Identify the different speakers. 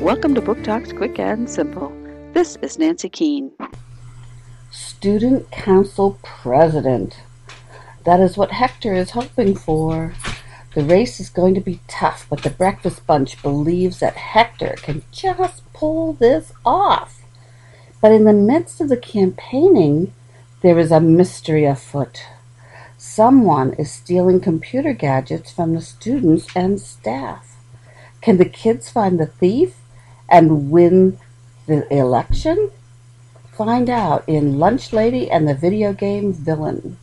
Speaker 1: Welcome to Book Talks Quick and Simple. This is Nancy Keane.
Speaker 2: Student Council President. That is what Hector is hoping for. The race is going to be tough, but the Breakfast Bunch believes that Hector can just pull this off. But in the midst of the campaigning, there is a mystery afoot. Someone is stealing computer gadgets from the students and staff. Can the kids find the thief and win the election? Find out in Lunch Lady and the Video Game Villain.